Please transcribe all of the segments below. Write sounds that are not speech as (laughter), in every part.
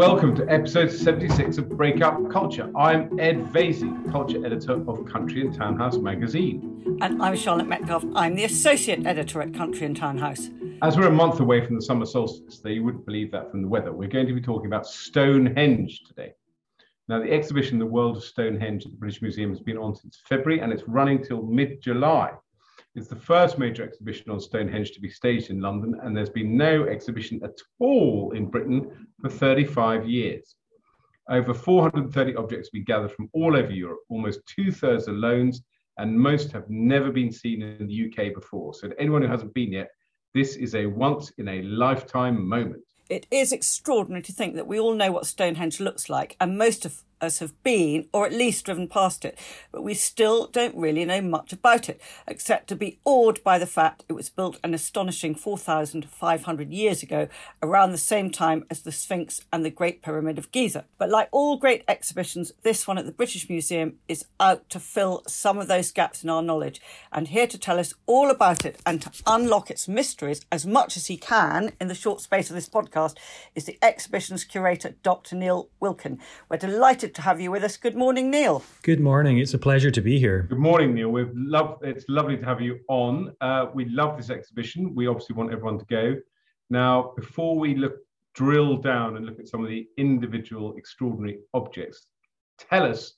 Welcome to episode 76 of Breakout Culture. I'm Ed Vaizey, culture editor of Country and Townhouse magazine. And I'm Charlotte Metcalf. I'm the associate editor at Country and Townhouse. As we're a month away from the summer solstice, though you wouldn't believe that from the weather, we're going to be talking about Stonehenge today. Now, the exhibition, The World of Stonehenge at the British Museum, has been on since February and it's running till mid July. It's the first major exhibition on Stonehenge to be staged in London, and there's been no exhibition at all in Britain for 35 years. Over 430 objects have been gathered from all over Europe, almost two thirds are loans, and most have never been seen in the UK before. So, to anyone who hasn't been yet, this is a once in a lifetime moment. It is extraordinary to think that we all know what Stonehenge looks like, and most of us have been, or at least driven past it, but we still don't really know much about it, except to be awed by the fact it was built an astonishing 4,500 years ago, around the same time as the Sphinx and the Great Pyramid of Giza. But like all great exhibitions, this one at the British Museum is out to fill some of those gaps in our knowledge, and here to tell us all about it and to unlock its mysteries as much as he can in the short space of this podcast is the exhibition's curator, Dr. Neil Wilkin. We're delighted delighted to have you with us. Good morning, Neil. Good morning. It's a pleasure to be here. Good morning, Neil. We've loved. It's lovely to have you on. Uh, we love this exhibition. We obviously want everyone to go. Now, before we look drill down and look at some of the individual extraordinary objects, tell us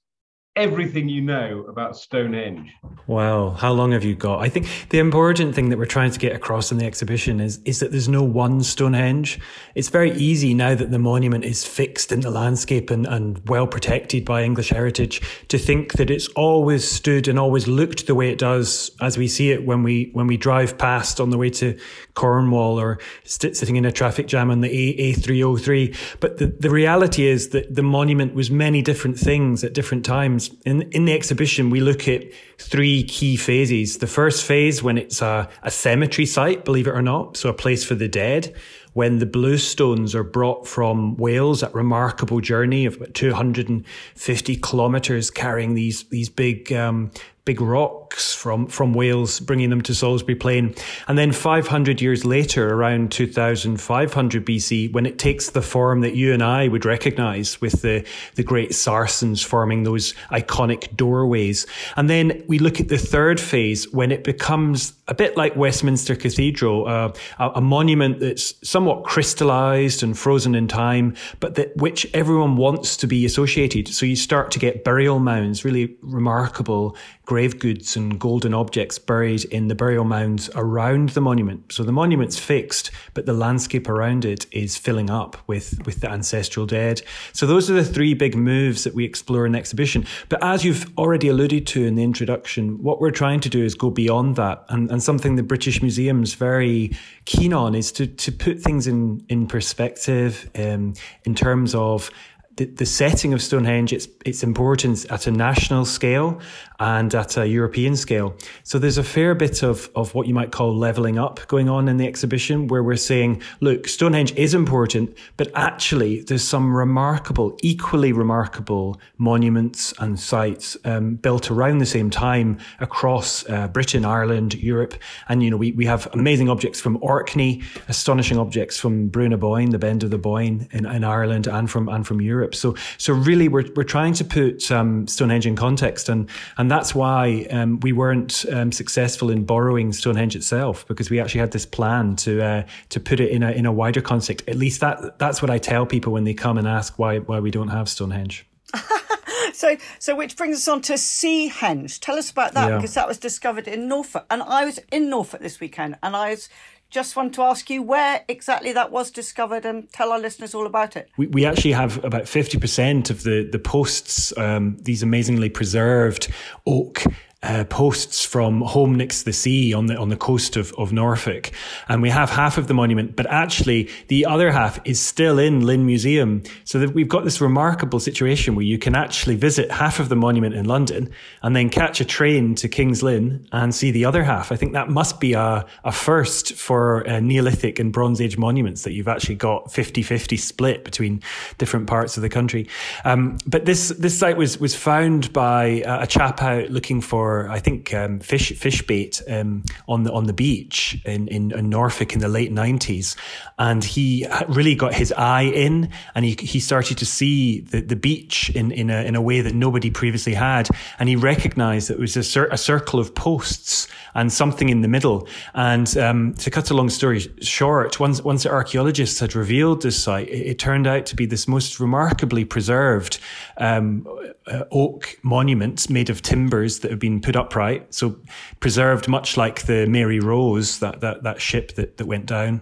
everything you know about Stonehenge. Wow, how long have you got? I think the important thing that we're trying to get across in the exhibition is is that there's no one Stonehenge. It's very easy now that the monument is fixed in the landscape and, and well protected by English heritage to think that it's always stood and always looked the way it does as we see it when we when we drive past on the way to Cornwall or sitting in a traffic jam on the A- A303. But the, the reality is that the monument was many different things at different times in, in the exhibition, we look at three key phases. The first phase, when it's a, a cemetery site, believe it or not, so a place for the dead when the bluestones are brought from Wales, that remarkable journey of about 250 kilometres carrying these, these big, um, big rocks from, from Wales, bringing them to Salisbury Plain. And then 500 years later, around 2500 BC, when it takes the form that you and I would recognize with the, the great sarsens forming those iconic doorways. And then we look at the third phase when it becomes a bit like Westminster Cathedral, uh, a, a, monument that's somewhat crystallized and frozen in time, but that which everyone wants to be associated. So you start to get burial mounds, really remarkable grave goods and golden objects buried in the burial mounds around the monument. So the monument's fixed, but the landscape around it is filling up with, with the ancestral dead. So those are the three big moves that we explore in the exhibition. But as you've already alluded to in the introduction, what we're trying to do is go beyond that. And, and something the British Museum's very keen on is to, to put things in, in perspective um, in terms of the, the setting of Stonehenge, its, its importance at a national scale and at a European scale. So there's a fair bit of, of what you might call leveling up going on in the exhibition where we're saying, look, Stonehenge is important, but actually there's some remarkable, equally remarkable monuments and sites um, built around the same time across uh, Britain, Ireland, Europe. And, you know, we, we have amazing objects from Orkney, astonishing objects from Brú na Bóinne, the Bend of the Boyne in, in Ireland and from, and from Europe. Europe. So, so really, we're we're trying to put um, Stonehenge in context, and and that's why um, we weren't um, successful in borrowing Stonehenge itself because we actually had this plan to uh, to put it in a in a wider context. At least that that's what I tell people when they come and ask why why we don't have Stonehenge. (laughs) so, so which brings us on to Seahenge Tell us about that yeah. because that was discovered in Norfolk, and I was in Norfolk this weekend, and I was just want to ask you where exactly that was discovered and tell our listeners all about it. We, we actually have about 50% of the, the posts, um, these amazingly preserved oak uh, posts from Holme next to the sea on the on the coast of, of Norfolk, and we have half of the monument, but actually the other half is still in Lynn Museum. So that we've got this remarkable situation where you can actually visit half of the monument in London and then catch a train to King's Lynn and see the other half. I think that must be a, a first for uh, Neolithic and Bronze Age monuments that you've actually got 50-50 split between different parts of the country. Um, but this this site was was found by a chap out looking for for I think um, fish fish bait um, on the on the beach in, in, in Norfolk in the late nineties, and he really got his eye in, and he he started to see the, the beach in in a in a way that nobody previously had, and he recognised that it was a, cir- a circle of posts and something in the middle. And um, to cut a long story short, once once the archaeologists had revealed this site, it, it turned out to be this most remarkably preserved um, uh, oak monument made of timbers that have been put upright, so preserved much like the Mary Rose, that that, that ship that, that went down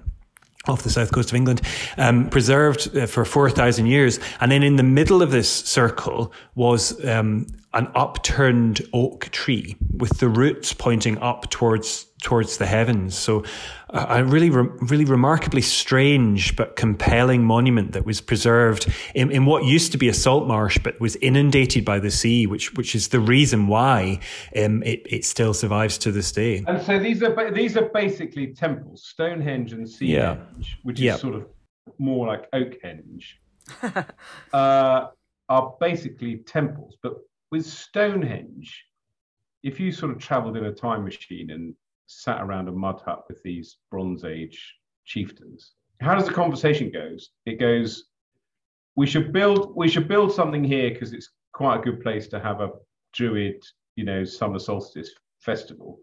off the south coast of England, um, preserved uh, for 4,000 years. And then in the middle of this circle was um, an upturned oak tree with the roots pointing up towards towards the heavens. So a really, really remarkably strange but compelling monument that was preserved in, in, what used to be a salt marsh, but was inundated by the sea, which which is the reason why um, it it still survives to this day. And so these are these are basically temples, Stonehenge and Seahenge, yeah. which is yeah. sort of more like Oakhenge, (laughs) uh, are basically temples, but with Stonehenge, if you sort of traveled in a time machine and sat around a mud hut with these Bronze Age chieftains, how does the conversation goes? It goes, we should build we should build something here because it's quite a good place to have a Druid, you know, summer solstice festival.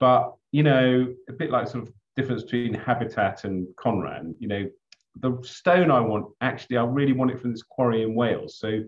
But you know, a bit like sort of difference between habitat and Conran, you know, the stone I want actually I really want it from this quarry in Wales. So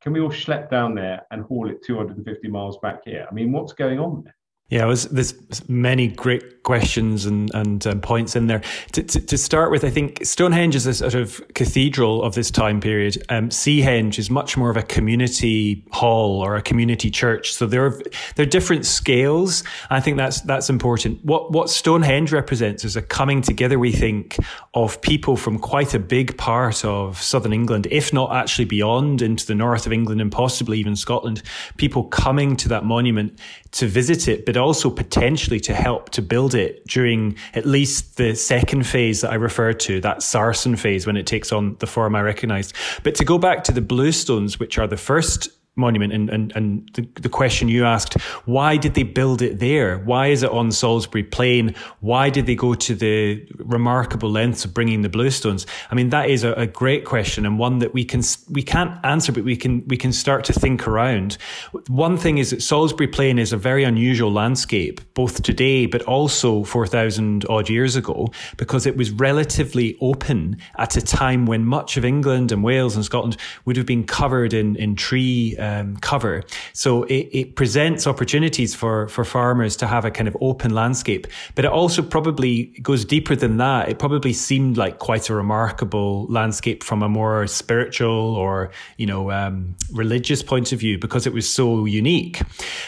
can we all schlep down there and haul it 250 miles back here? I mean, what's going on there? Yeah, was, there's many great questions and, and um, points in there. To, to, to, start with, I think Stonehenge is a sort of cathedral of this time period. Um, Seahenge is much more of a community hall or a community church. So there are, there are different scales. I think that's, that's important. What, what Stonehenge represents is a coming together, we think, of people from quite a big part of southern England, if not actually beyond into the north of England and possibly even Scotland, people coming to that monument to visit it, but also potentially to help to build it during at least the second phase that I referred to, that Sarsen phase when it takes on the form I recognized. But to go back to the Bluestones, which are the first monument and, and, and the, the question you asked, why did they build it there? Why is it on Salisbury Plain? Why did they go to the remarkable lengths of bringing the bluestones? I mean, that is a, a great question and one that we can, we can't answer, but we can, we can start to think around. One thing is that Salisbury Plain is a very unusual landscape, both today, but also 4,000 odd years ago, because it was relatively open at a time when much of England and Wales and Scotland would have been covered in, in tree um, cover. So it, it, presents opportunities for, for farmers to have a kind of open landscape, but it also probably goes deeper than that. It probably seemed like quite a remarkable landscape from a more spiritual or, you know, um, religious point of view because it was so unique.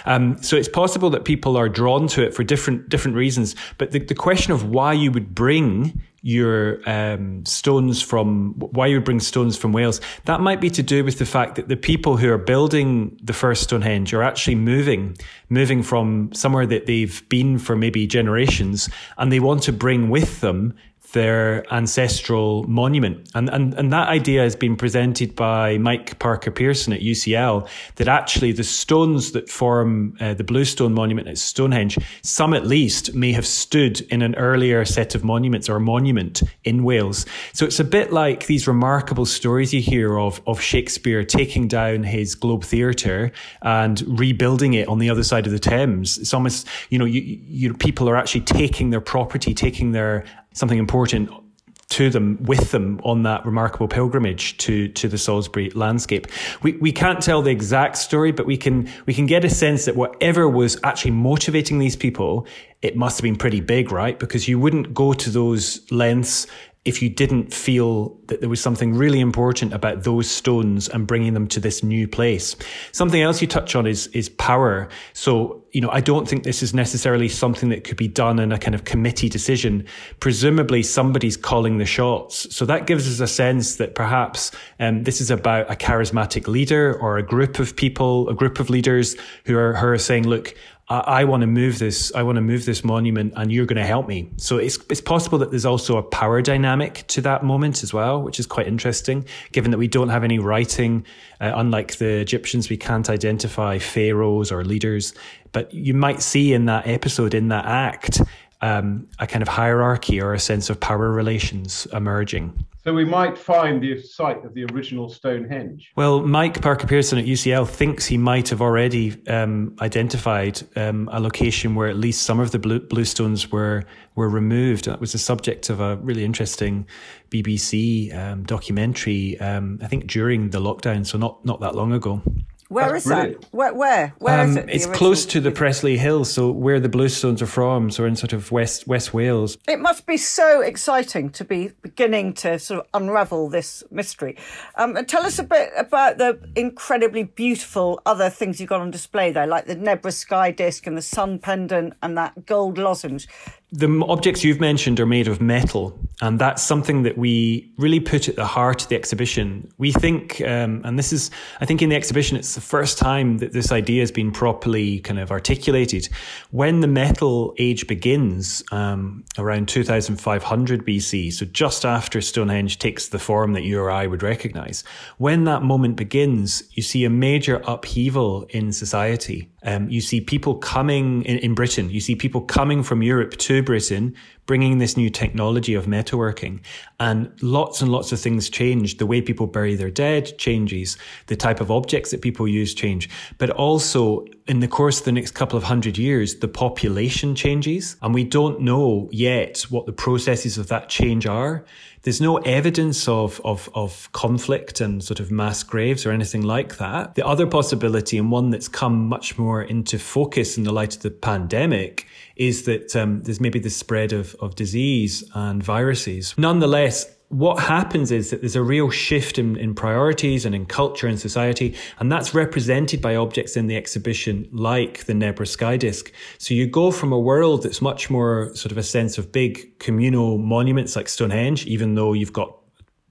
Um, so it's possible that people are drawn to it for different, different reasons. But the, the question of why you would bring your um, stones from why you bring stones from Wales. That might be to do with the fact that the people who are building the first Stonehenge are actually moving, moving from somewhere that they've been for maybe generations, and they want to bring with them their ancestral monument. And, and, and that idea has been presented by Mike Parker Pearson at UCL that actually the stones that form uh, the Bluestone monument at Stonehenge, some at least may have stood in an earlier set of monuments or monument in Wales. So it's a bit like these remarkable stories you hear of, of Shakespeare taking down his Globe Theatre and rebuilding it on the other side of the Thames. It's almost, you know, you, you people are actually taking their property, taking their something important to them with them on that remarkable pilgrimage to to the Salisbury landscape. We we can't tell the exact story, but we can we can get a sense that whatever was actually motivating these people, it must have been pretty big, right? Because you wouldn't go to those lengths if you didn't feel that there was something really important about those stones and bringing them to this new place. Something else you touch on is, is power. So, you know, I don't think this is necessarily something that could be done in a kind of committee decision. Presumably somebody's calling the shots. So that gives us a sense that perhaps um, this is about a charismatic leader or a group of people, a group of leaders who are, who are saying, look, I, I want to move this. I want to move this monument, and you're going to help me. So it's it's possible that there's also a power dynamic to that moment as well, which is quite interesting. Given that we don't have any writing, uh, unlike the Egyptians, we can't identify pharaohs or leaders. But you might see in that episode, in that act, um, a kind of hierarchy or a sense of power relations emerging. So we might find the site of the original Stonehenge. Well, Mike Parker Pearson at UCL thinks he might have already um, identified um, a location where at least some of the blue, bluestones were were removed. That was the subject of a really interesting BBC um, documentary. Um, I think during the lockdown, so not not that long ago. Where That's is brilliant. that? Where? Where? Where um, is it? It's close to the Preseli Hills, so where the Bluestones are from, so in sort of West West Wales. It must be so exciting to be beginning to sort of unravel this mystery. Um, and tell us a bit about the incredibly beautiful other things you've got on display there, like the Nebra sky disc and the sun pendant and that gold lozenge the objects you've mentioned are made of metal, and that's something that we really put at the heart of the exhibition. We think, um, and this is, I think, in the exhibition, it's the first time that this idea has been properly kind of articulated. When the metal age begins, um, around 2500 BC, so just after Stonehenge takes the form that you or I would recognize, when that moment begins, you see a major upheaval in society. Um, you see people coming in, in Britain, you see people coming from Europe to Britain, bringing this new technology of metalworking. And lots and lots of things change. The way people bury their dead changes. The type of objects that people use change. But also, in the course of the next couple of hundred years, the population changes. And we don't know yet what the processes of that change are. There's no evidence of, of, of conflict and sort of mass graves or anything like that. The other possibility, and one that's come much more into focus in the light of the pandemic, is that um, there's maybe the spread of, of disease and viruses. Nonetheless, what happens is that there's a real shift in, in priorities and in culture and society, and that's represented by objects in the exhibition like the Nebra Sky Disc. So you go from a world that's much more sort of a sense of big communal monuments like Stonehenge, even though you've got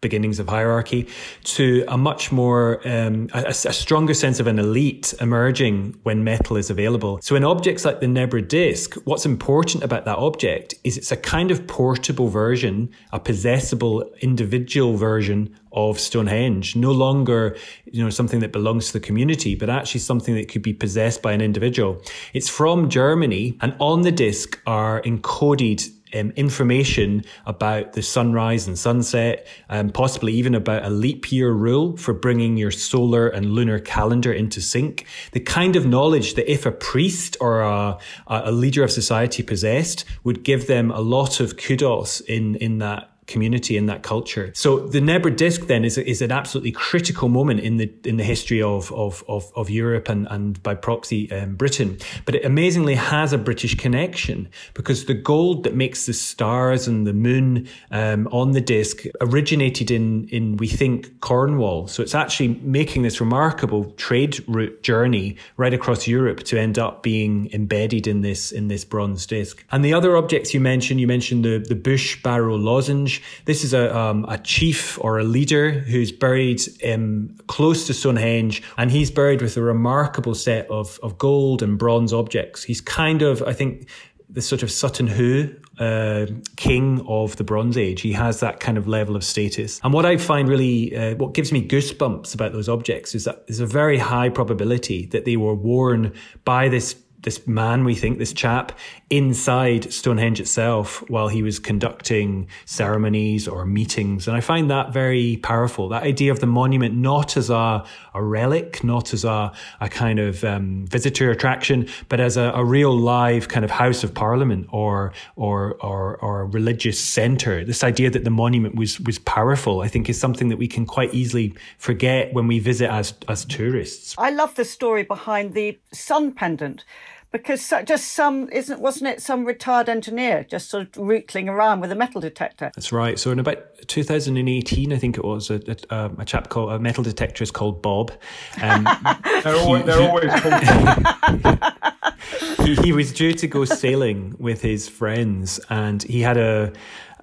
beginnings of hierarchy to a much more um, a, a, stronger sense of an elite emerging when metal is available so in objects like the nebra disc what's important about that object is it's a kind of portable version a possessible individual version of Stonehenge, no longer, you know, something that belongs to the community, but actually something that could be possessed by an individual. It's from Germany and on the disc are encoded um, information about the sunrise and sunset, and um, possibly even about a leap year rule for bringing your solar and lunar calendar into sync. The kind of knowledge that if a priest or a, a leader of society possessed would give them a lot of kudos in, in that community and that culture. So the Nebra disc then is, is an absolutely critical moment in the in the history of of of, of Europe and and by proxy um, Britain. But it amazingly has a British connection because the gold that makes the stars and the moon um, on the disc originated in in we think Cornwall. So it's actually making this remarkable trade route journey right across Europe to end up being embedded in this in this bronze disc. And the other objects you mentioned, you mentioned the the bush barrow lozenge this is a, um, a chief or a leader who's buried um, close to Stonehenge, and he's buried with a remarkable set of, of gold and bronze objects. He's kind of, I think, the sort of Sutton Hoo uh, king of the Bronze Age. He has that kind of level of status. And what I find really, uh, what gives me goosebumps about those objects is that there's a very high probability that they were worn by this this man, we think, this chap, inside Stonehenge itself while he was conducting ceremonies or meetings. And I find that very powerful. That idea of the monument not as a, a relic, not as a, a kind of um, visitor attraction, but as a, a, real live kind of House of Parliament or, or, or, or religious centre. This idea that the monument was, was powerful, I think is something that we can quite easily forget when we visit as, as tourists. I love the story behind the sun pendant because just some isn't wasn't it some retired engineer just sort of rootling around with a metal detector? That's right. So in about 2018 i think it was a, a, um, a chap called a metal detector is called bob. Um, (laughs) they're (laughs) always, they're always he, he was due to go sailing with his friends and he had a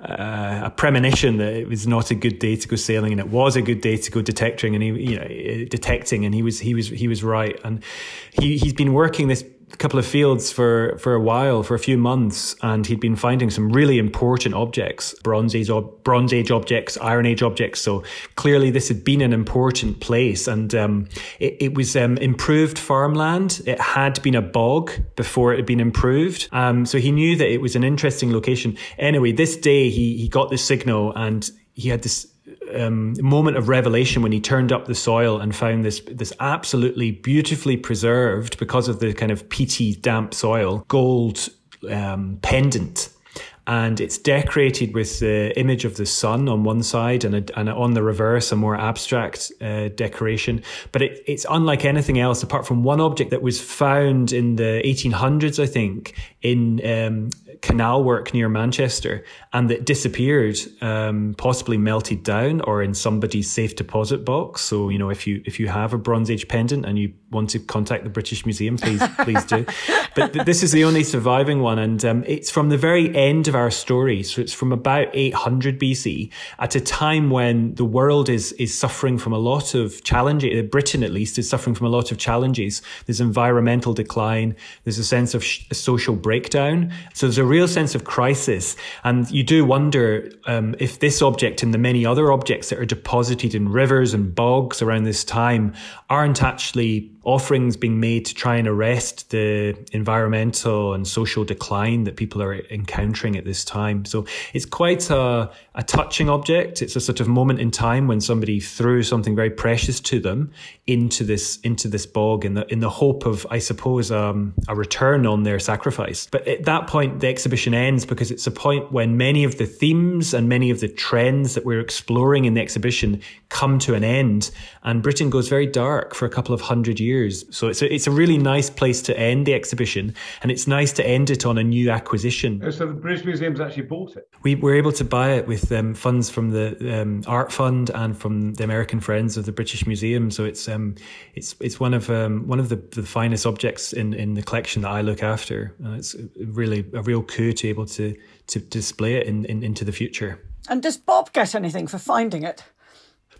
uh, a premonition that it was not a good day to go sailing, and it was a good day to go detecting, and he, you know, detecting, and he was he was he was right, and he he's been working this a couple of fields for, for a while, for a few months, and he'd been finding some really important objects, Bronze Age, Bronze Age objects, Iron Age objects. So clearly this had been an important place and um, it, it, was um, improved farmland. It had been a bog before it had been improved. Um, so he knew that it was an interesting location. Anyway, this day he, he got the signal and he had this um, moment of revelation when he turned up the soil and found this this absolutely beautifully preserved because of the kind of peaty damp soil gold um, pendant and it's decorated with the image of the sun on one side and, a, and on the reverse a more abstract uh, decoration but it, it's unlike anything else apart from one object that was found in the 1800s i think in um, canal work near Manchester and that disappeared, um, possibly melted down or in somebody's safe deposit box. So, you know, if you if you have a Bronze Age pendant and you want to contact the British Museum, please please do. (laughs) But th- this is the only surviving one, and um, it's from the very end of our story. So it's from about 800 BC, at a time when the world is is suffering from a lot of challenges. Britain, at least, is suffering from a lot of challenges. There's environmental decline. There's a sense of sh- social breakdown. So there's a real sense of crisis. And you do wonder um, if this object and the many other objects that are deposited in rivers and bogs around this time aren't actually offerings being made to try and arrest the environmental and social decline that people are encountering at this time. So it's quite a, a touching object. It's a sort of moment in time when somebody threw something very precious to them into this into this bog in the in the hope of, I suppose, um, a return on their sacrifice. But at that point, the exhibition ends because it's a point when many of the themes and many of the trends that we're exploring in the exhibition come to an end, and Britain goes very dark for a couple of hundred years years. So it's a, it's a really nice place to end the exhibition, and it's nice to end it on a new acquisition. So the British Museum's actually bought it. We were able to buy it with um, funds from the um, Art Fund and from the American Friends of the British Museum. So it's um, it's it's one of um, one of the, the finest objects in, in the collection that I look after, and it's really a real coup to be able to to display it in, in into the future. And does Bob get anything for finding it?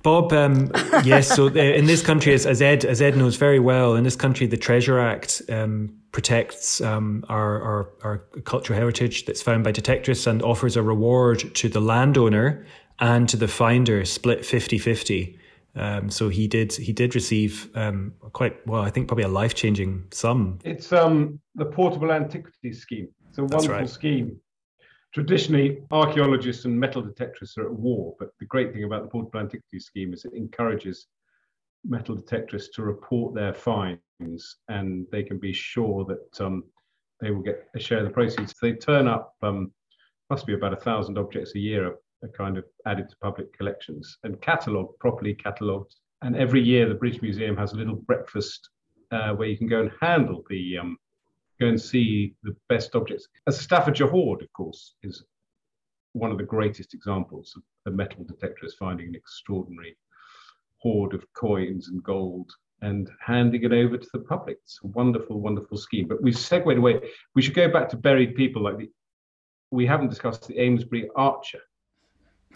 Bob, um, yes. So uh, in this country, as, as, Ed as Ed knows very well, in this country, the Treasure Act um, protects um, our, our, our cultural heritage that's found by detectives and offers a reward to the landowner and to the finder, split 50-50. Um, so he did he did receive um, quite well, I think probably a life changing sum. It's um, the portable antiquities scheme. It's a wonderful right. scheme traditionally archaeologists and metal detectorists are at war, but the great thing about the portable antiquities scheme is it encourages metal detectorists to report their finds and they can be sure that um, they will get a share of the proceeds. They turn up, um, must be about a thousand objects a year are, are kind of added to public collections and catalogued, properly catalogued. And every year the British Museum has a little breakfast uh, where you can go and handle the um, go and see the best objects. As the Staffordshire Hoard, of course, is one of the greatest examples of a metal detectorist finding an extraordinary hoard of coins and gold and handing it over to the public. It's a wonderful, wonderful scheme. But we've segued away. We should go back to buried people like the, we haven't discussed the Amesbury Archer.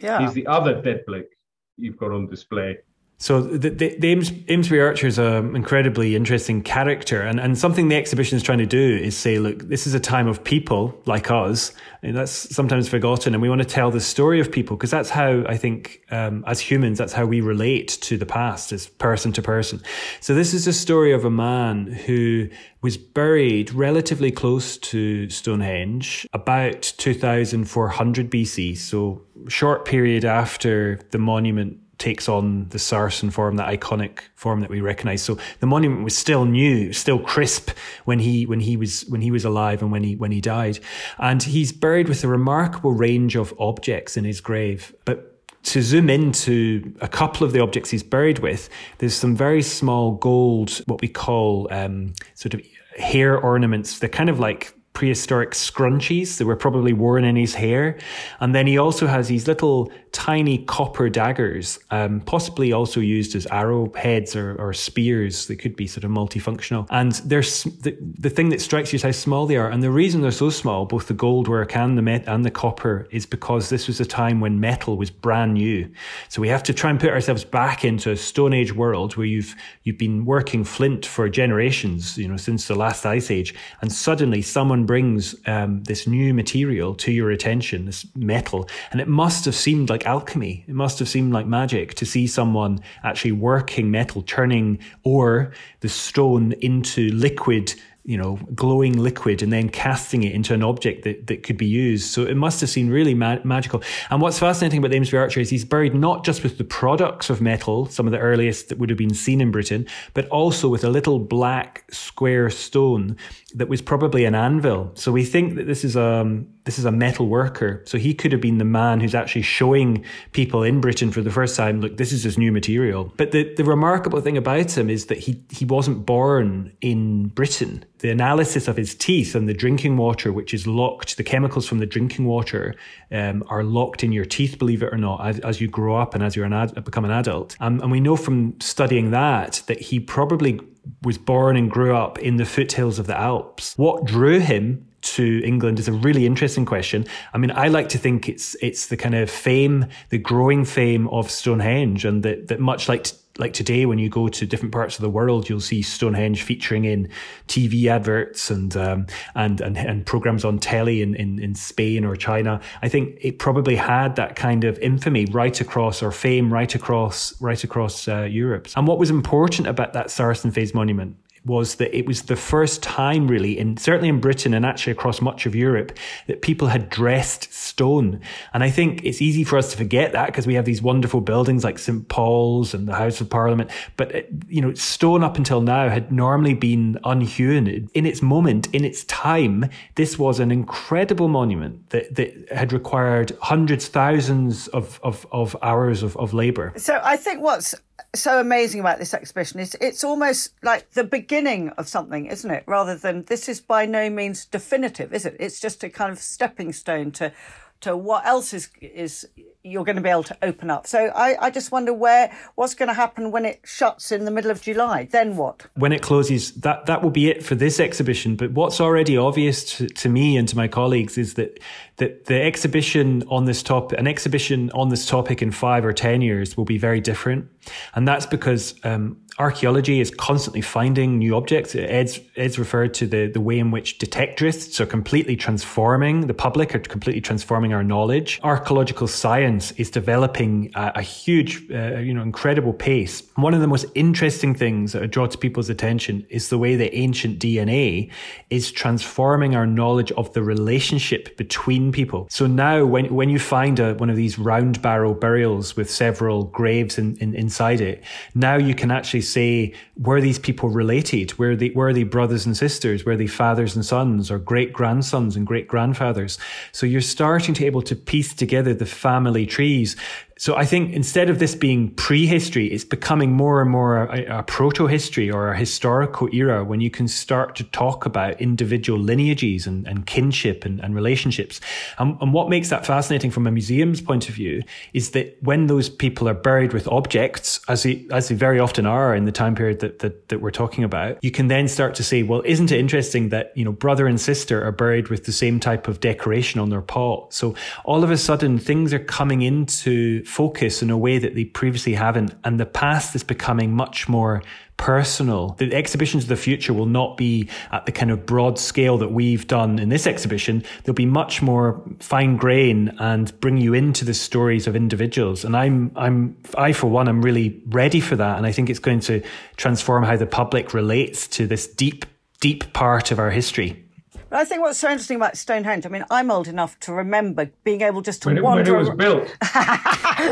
Yeah. He's the other dead bloke you've got on display. So the, the, the Ames, Amesbury Archer is an incredibly interesting character, and, and something the exhibition is trying to do is say, look, this is a time of people like us, and that's sometimes forgotten, and we want to tell the story of people because that's how I think, um, as humans, that's how we relate to the past, as person to person. So this is a story of a man who was buried relatively close to Stonehenge, about 2400 BC, so short period after the monument takes on the Sarsen form, that iconic form that we recognize. So the monument was still new, still crisp when he when he was when he was alive and when he when he died. And he's buried with a remarkable range of objects in his grave. But to zoom into a couple of the objects he's buried with, there's some very small gold, what we call um, sort of hair ornaments. They're kind of like prehistoric scrunchies that were probably worn in his hair. And then he also has these little tiny copper daggers, um, possibly also used as arrowheads or, or spears. They could be sort of multifunctional. And there's the, the thing that strikes you is how small they are. And the reason they're so small, both the gold work and the met and the copper, is because this was a time when metal was brand new. So we have to try and put ourselves back into a Stone Age world where you've you've been working flint for generations, you know, since the last ice age, and suddenly someone brings um, this new material to your attention, this metal, and it must have seemed like alchemy. It must have seemed like magic to see someone actually working metal, turning ore, the stone into liquid you know, glowing liquid and then casting it into an object that, that could be used. So it must have seemed really ma- magical. And what's fascinating about the Amesbury Archer is he's buried not just with the products of metal, some of the earliest that would have been seen in Britain, but also with a little black square stone that was probably an anvil. So we think that this is a um, this is a metal worker. So he could have been the man who's actually showing people in Britain for the first time, look, this is his new material. But the, the remarkable thing about him is that he he wasn't born in Britain. The analysis of his teeth and the drinking water, which is locked, the chemicals from the drinking water um, are locked in your teeth, believe it or not, as, as you grow up and as you're ad, become an adult. Um, and we know from studying that that he probably was born and grew up in the foothills of the Alps. What drew him to England is a really interesting question. I mean, I like to think it's it's the kind of fame, the growing fame of Stonehenge, and that that much like like today, when you go to different parts of the world, you'll see Stonehenge featuring in TV adverts and um, and, and and programs on telly in, in in Spain or China. I think it probably had that kind of infamy right across or fame right across right across uh, Europe. And what was important about that Sarsen Phase monument was that it was the first time really in certainly in Britain and actually across much of Europe that people had dressed stone. And I think it's easy for us to forget that because we have these wonderful buildings like St Paul's and the House of Parliament. But, uh, you know, stone up until now had normally been unhewn. In its moment, in its time, this was an incredible monument that, that had required hundreds, thousands of, of, of hours of, of labour. So I think what's so amazing about this exhibition is it's almost like the beginning of something, isn't it? Rather than this is by no means definitive, is it? It's just a kind of stepping stone to to what else is is you're going to be able to open up. So I, I just wonder where what's going to happen when it shuts in the middle of July. Then what? When it closes, that that will be it for this exhibition. But what's already obvious to, to me and to my colleagues is that that the exhibition on this topic, an exhibition on this topic in five or ten years, will be very different, and that's because um, archaeology is constantly finding new objects. Ed's, Ed's referred to the, the way in which detectorists are completely transforming the public, are completely transforming our knowledge. Archaeological science is developing a, a huge, uh, you know, incredible pace. One of the most interesting things that draw to people's attention is the way that ancient DNA is transforming our knowledge of the relationship between people. So now when, when you find a, one of these round barrow burials with several graves in, in, inside it, now you can actually say, were these people related? Were they, were they brothers and sisters? Were they fathers and sons or great grandsons and great grandfathers? So you're starting to be able to piece together the family trees so I think instead of this being prehistory, it's becoming more and more a, a proto history or a historical era when you can start to talk about individual lineages and, and kinship and, and relationships. And, and, what makes that fascinating from a museum's point of view is that when those people are buried with objects, as they, as they very often are in the time period that, that, that we're talking about, you can then start to say, well, isn't it interesting that, you know, brother and sister are buried with the same type of decoration on their pot? So all of a sudden things are coming into focus in a way that they previously haven't. And the past is becoming much more personal. The exhibitions of the future will not be at the kind of broad scale that we've done in this exhibition. They'll be much more fine grain and bring you into the stories of individuals. And I'm, I'm, I for one, I'm really ready for that. And I think it's going to transform how the public relates to this deep, deep part of our history. But I think what's so interesting about Stonehenge, I mean, I'm old enough to remember being able just to when it, wander. When it was built. (laughs)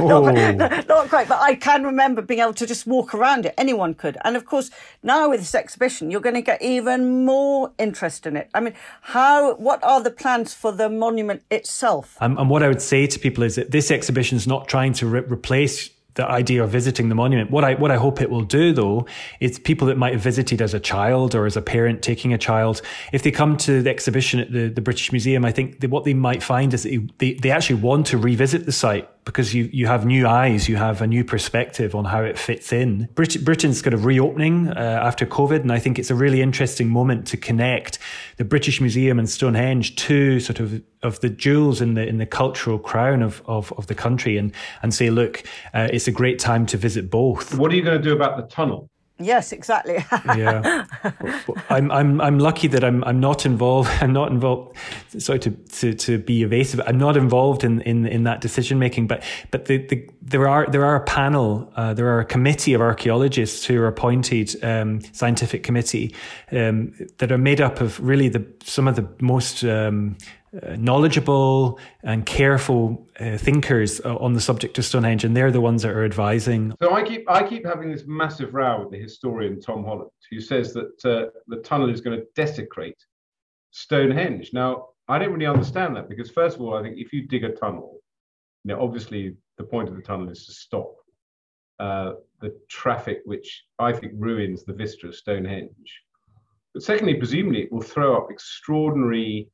not, not, quite, but I can remember being able to just walk around it. Anyone could. And of course, now with this exhibition, you're going to get even more interest in it. I mean, how, what are the plans for the monument itself? Um, and what I would say to people is that this exhibition is not trying to re- replace the idea of visiting the monument. What I what I hope it will do though is people that might have visited as a child or as a parent taking a child, if they come to the exhibition at the, the British Museum, I think that what they might find is that they, they actually want to revisit the site because you, you have new eyes, you have a new perspective on how it fits in. Brit- Britain's got a reopening uh, after COVID, and I think it's a really interesting moment to connect the British Museum and Stonehenge to sort of of the jewels in the in the cultural crown of of, of the country, and and say, look, uh, it's a great time to visit both. What are you going to do about the tunnel? Yes, exactly. (laughs) yeah, I'm I'm I'm lucky that I'm I'm not involved. (laughs) I'm not involved. Sorry to to, to be evasive. I'm not involved in, in, in that decision making. But but the, the there are there are a panel. Uh, there are a committee of archaeologists who are appointed, um, scientific committee, um, that are made up of really the some of the most um, uh, knowledgeable and careful uh, thinkers uh, on the subject of Stonehenge, and they're the ones that are advising. So I keep I keep having this massive row with the historian Tom Holland, who says that uh, the tunnel is going to desecrate Stonehenge. Now I don't really understand that because first of all, I think if you dig a tunnel, you obviously the point of the tunnel is to stop the traffic, which I think ruins the vista of Stonehenge. But secondly, presumably it will throw up extraordinary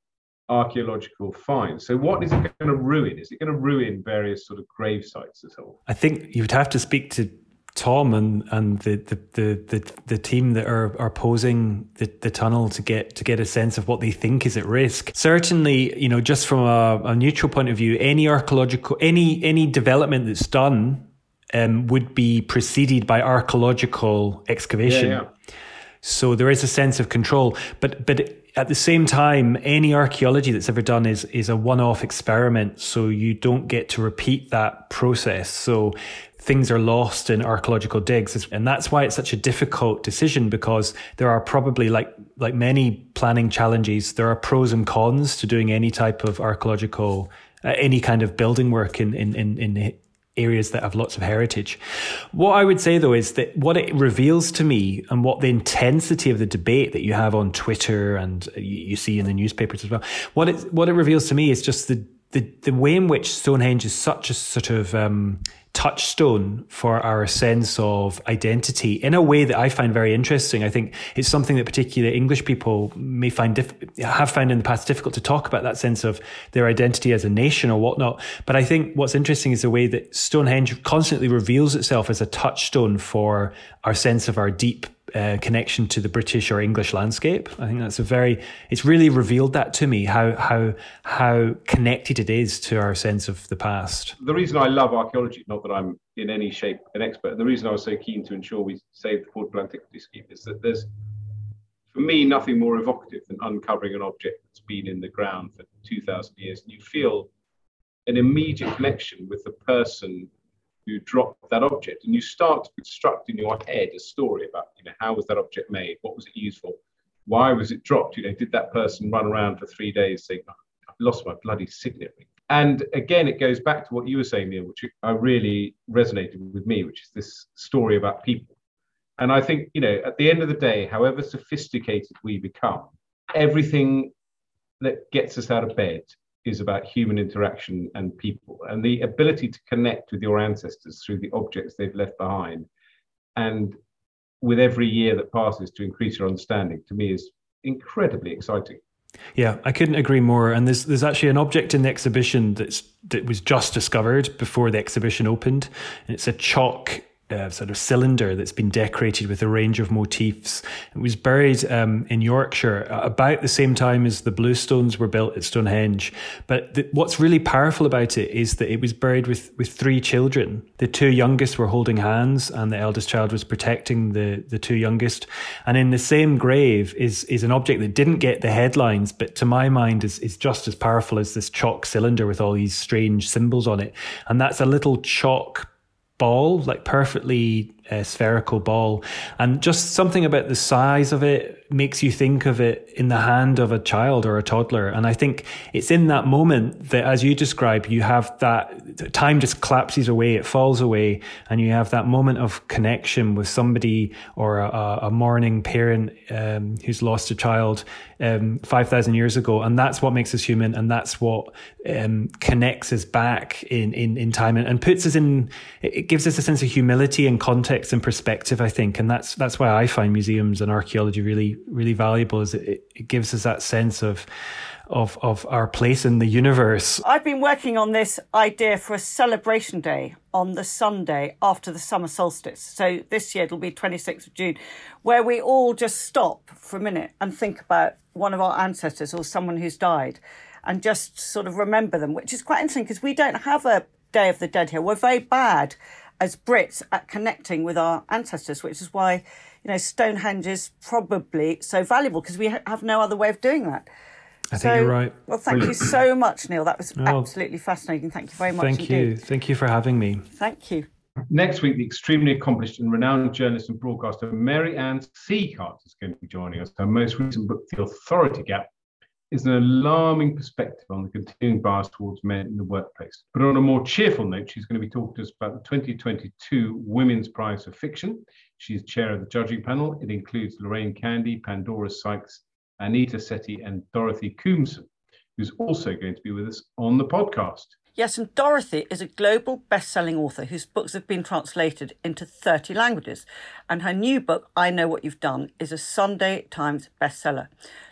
archaeological finds. So, what is it going to ruin? Is it going to ruin various sort of grave sites at all? I think you would have to speak to Tom and and the the the the, the team that are are posing the, the tunnel to get to get a sense of what they think is at risk. Certainly, you know, just from a, a neutral point of view, any archaeological any any development that's done um, would be preceded by archaeological excavation. Yeah, yeah. So there is a sense of control, but but at the same time, any archaeology that's ever done is is a one-off experiment, so you don't get to repeat that process. So things are lost in archaeological digs, and that's why it's such a difficult decision because there are probably like like many planning challenges, there are pros and cons to doing any type of archaeological, uh, any kind of building work in in in, in areas that have lots of heritage. What I would say though is that what it reveals to me and what the intensity of the debate that you have on Twitter and you see in the newspapers as well, what it what it reveals to me is just the the, the way in which Stonehenge is such a sort of um, touchstone for our sense of identity in a way that I find very interesting. I think it's something that particularly English people may find diff- have found in the past difficult to talk about that sense of their identity as a nation or whatnot. But I think what's interesting is the way that Stonehenge constantly reveals itself as a touchstone for our sense of our deep uh, connection to the British or English landscape. I think that's a very, it's really revealed that to me, how, how, how connected it is to our sense of the past. The reason I love archaeology, not that I'm in any shape an expert, the reason I was so keen to ensure we save the portable antiquity scheme is that there's, for me, nothing more evocative than uncovering an object that's been in the ground for 2,000 years. And you feel an immediate connection with the person who drop that object and you start to construct in your head a story about you know how was that object made? What was it used for? Why was it dropped? You know did that person run around for three days saying oh, i've lost my bloody signet ring? And again it goes back to what you were saying neil which i really resonated with me which is this story about people. And i think you know at the end of the day however sophisticated we become everything that gets us out of bed is about human interaction and people and the ability to connect with your ancestors through the objects they've left behind. And with every year that passes to increase your understanding to me is incredibly exciting. Yeah, I couldn't agree more. And there's there's actually an object in the exhibition that's that was just discovered before the exhibition opened, and it's a chalk uh, sort of cylinder that's been decorated with a range of motifs. It was buried um, in Yorkshire about the same time as the bluestones were built at Stonehenge. But the, what's really powerful about it is that it was buried with, with three children. The two youngest were holding hands, and the eldest child was protecting the, the two youngest. And in the same grave is is an object that didn't get the headlines, but to my mind is is just as powerful as this chalk cylinder with all these strange symbols on it. And that's a little chalk ball, like perfectly uh, spherical ball. And just something about the size of it makes you think of it in the hand of a child or a toddler. And I think it's in that moment that, as you describe, you have that time just collapses away, it falls away, and you have that moment of connection with somebody or a, a mourning parent um, who's lost a child um, 5,000 years ago. And that's what makes us human. And that's what um, connects us back in, in, in time and, and puts us in, it gives us a sense of humility and context and perspective, I think. And that's, that's why I find museums and archaeology really really valuable is it, it gives us that sense of of, of our place in the universe. I've been working on this idea for a celebration day on the Sunday after the summer solstice. So this year it'll be 26th of June, where we all just stop for a minute and think about one of our ancestors or someone who's died and just sort of remember them, which is quite interesting because we don't have a Day of the Dead here. We're very bad as Brits at connecting with our ancestors, which is why, you know, Stonehenge is probably so valuable because we ha- have no other way of doing that. I so, think you're right. Well, thank Brilliant. you so (clears throat) much, Neil. That was oh, absolutely fascinating. Thank you very much. Thank indeed. you. Thank you for having me. Thank you. Next week, the extremely accomplished and renowned journalist and broadcaster Mary Ann Sieghart is going to be joining us. Her most recent book, The Authority Gap, is an alarming perspective on the continuing bias towards men in the workplace. But on a more cheerful note, she's going to be talking to us about the 2022 Women's Prize for Fiction. She's chair of the judging panel. It includes Lorraine Candy, Pandora Sykes, Anita Sethi, and Dorothy Koomson, who's also going to be with us on the podcast. Yes, and Dorothy is a global best selling author whose books have been translated into 30 languages. And her new book, I Know What You've Done, is a Sunday Times bestseller.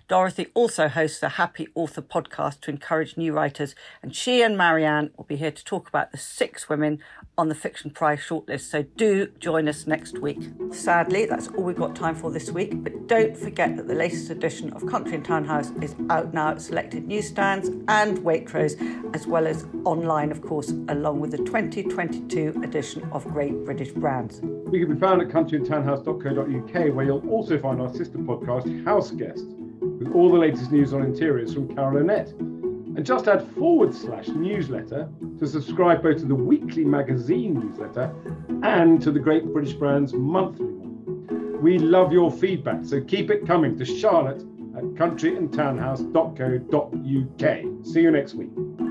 Dorothy also hosts a Happy Author podcast to encourage new writers, and she and Marianne will be here to talk about the six women on the Fiction Prize shortlist. So do join us next week. Sadly, that's all we've got time for this week, but don't forget that the latest edition of Country and Townhouse is out now at selected newsstands and Waitrose, as well as online, of course, along with the 2022 edition of Great British Brands. We can be found at countryandtownhouse.co.uk, where you'll also find our sister podcast, House Guest with all the latest news on interiors from Carol Annette. And just add forward slash newsletter to subscribe both to the weekly magazine newsletter and to the Great British Brands monthly one. We love your feedback, so keep it coming to Charlotte at countryandtownhouse.co.uk. See you next week.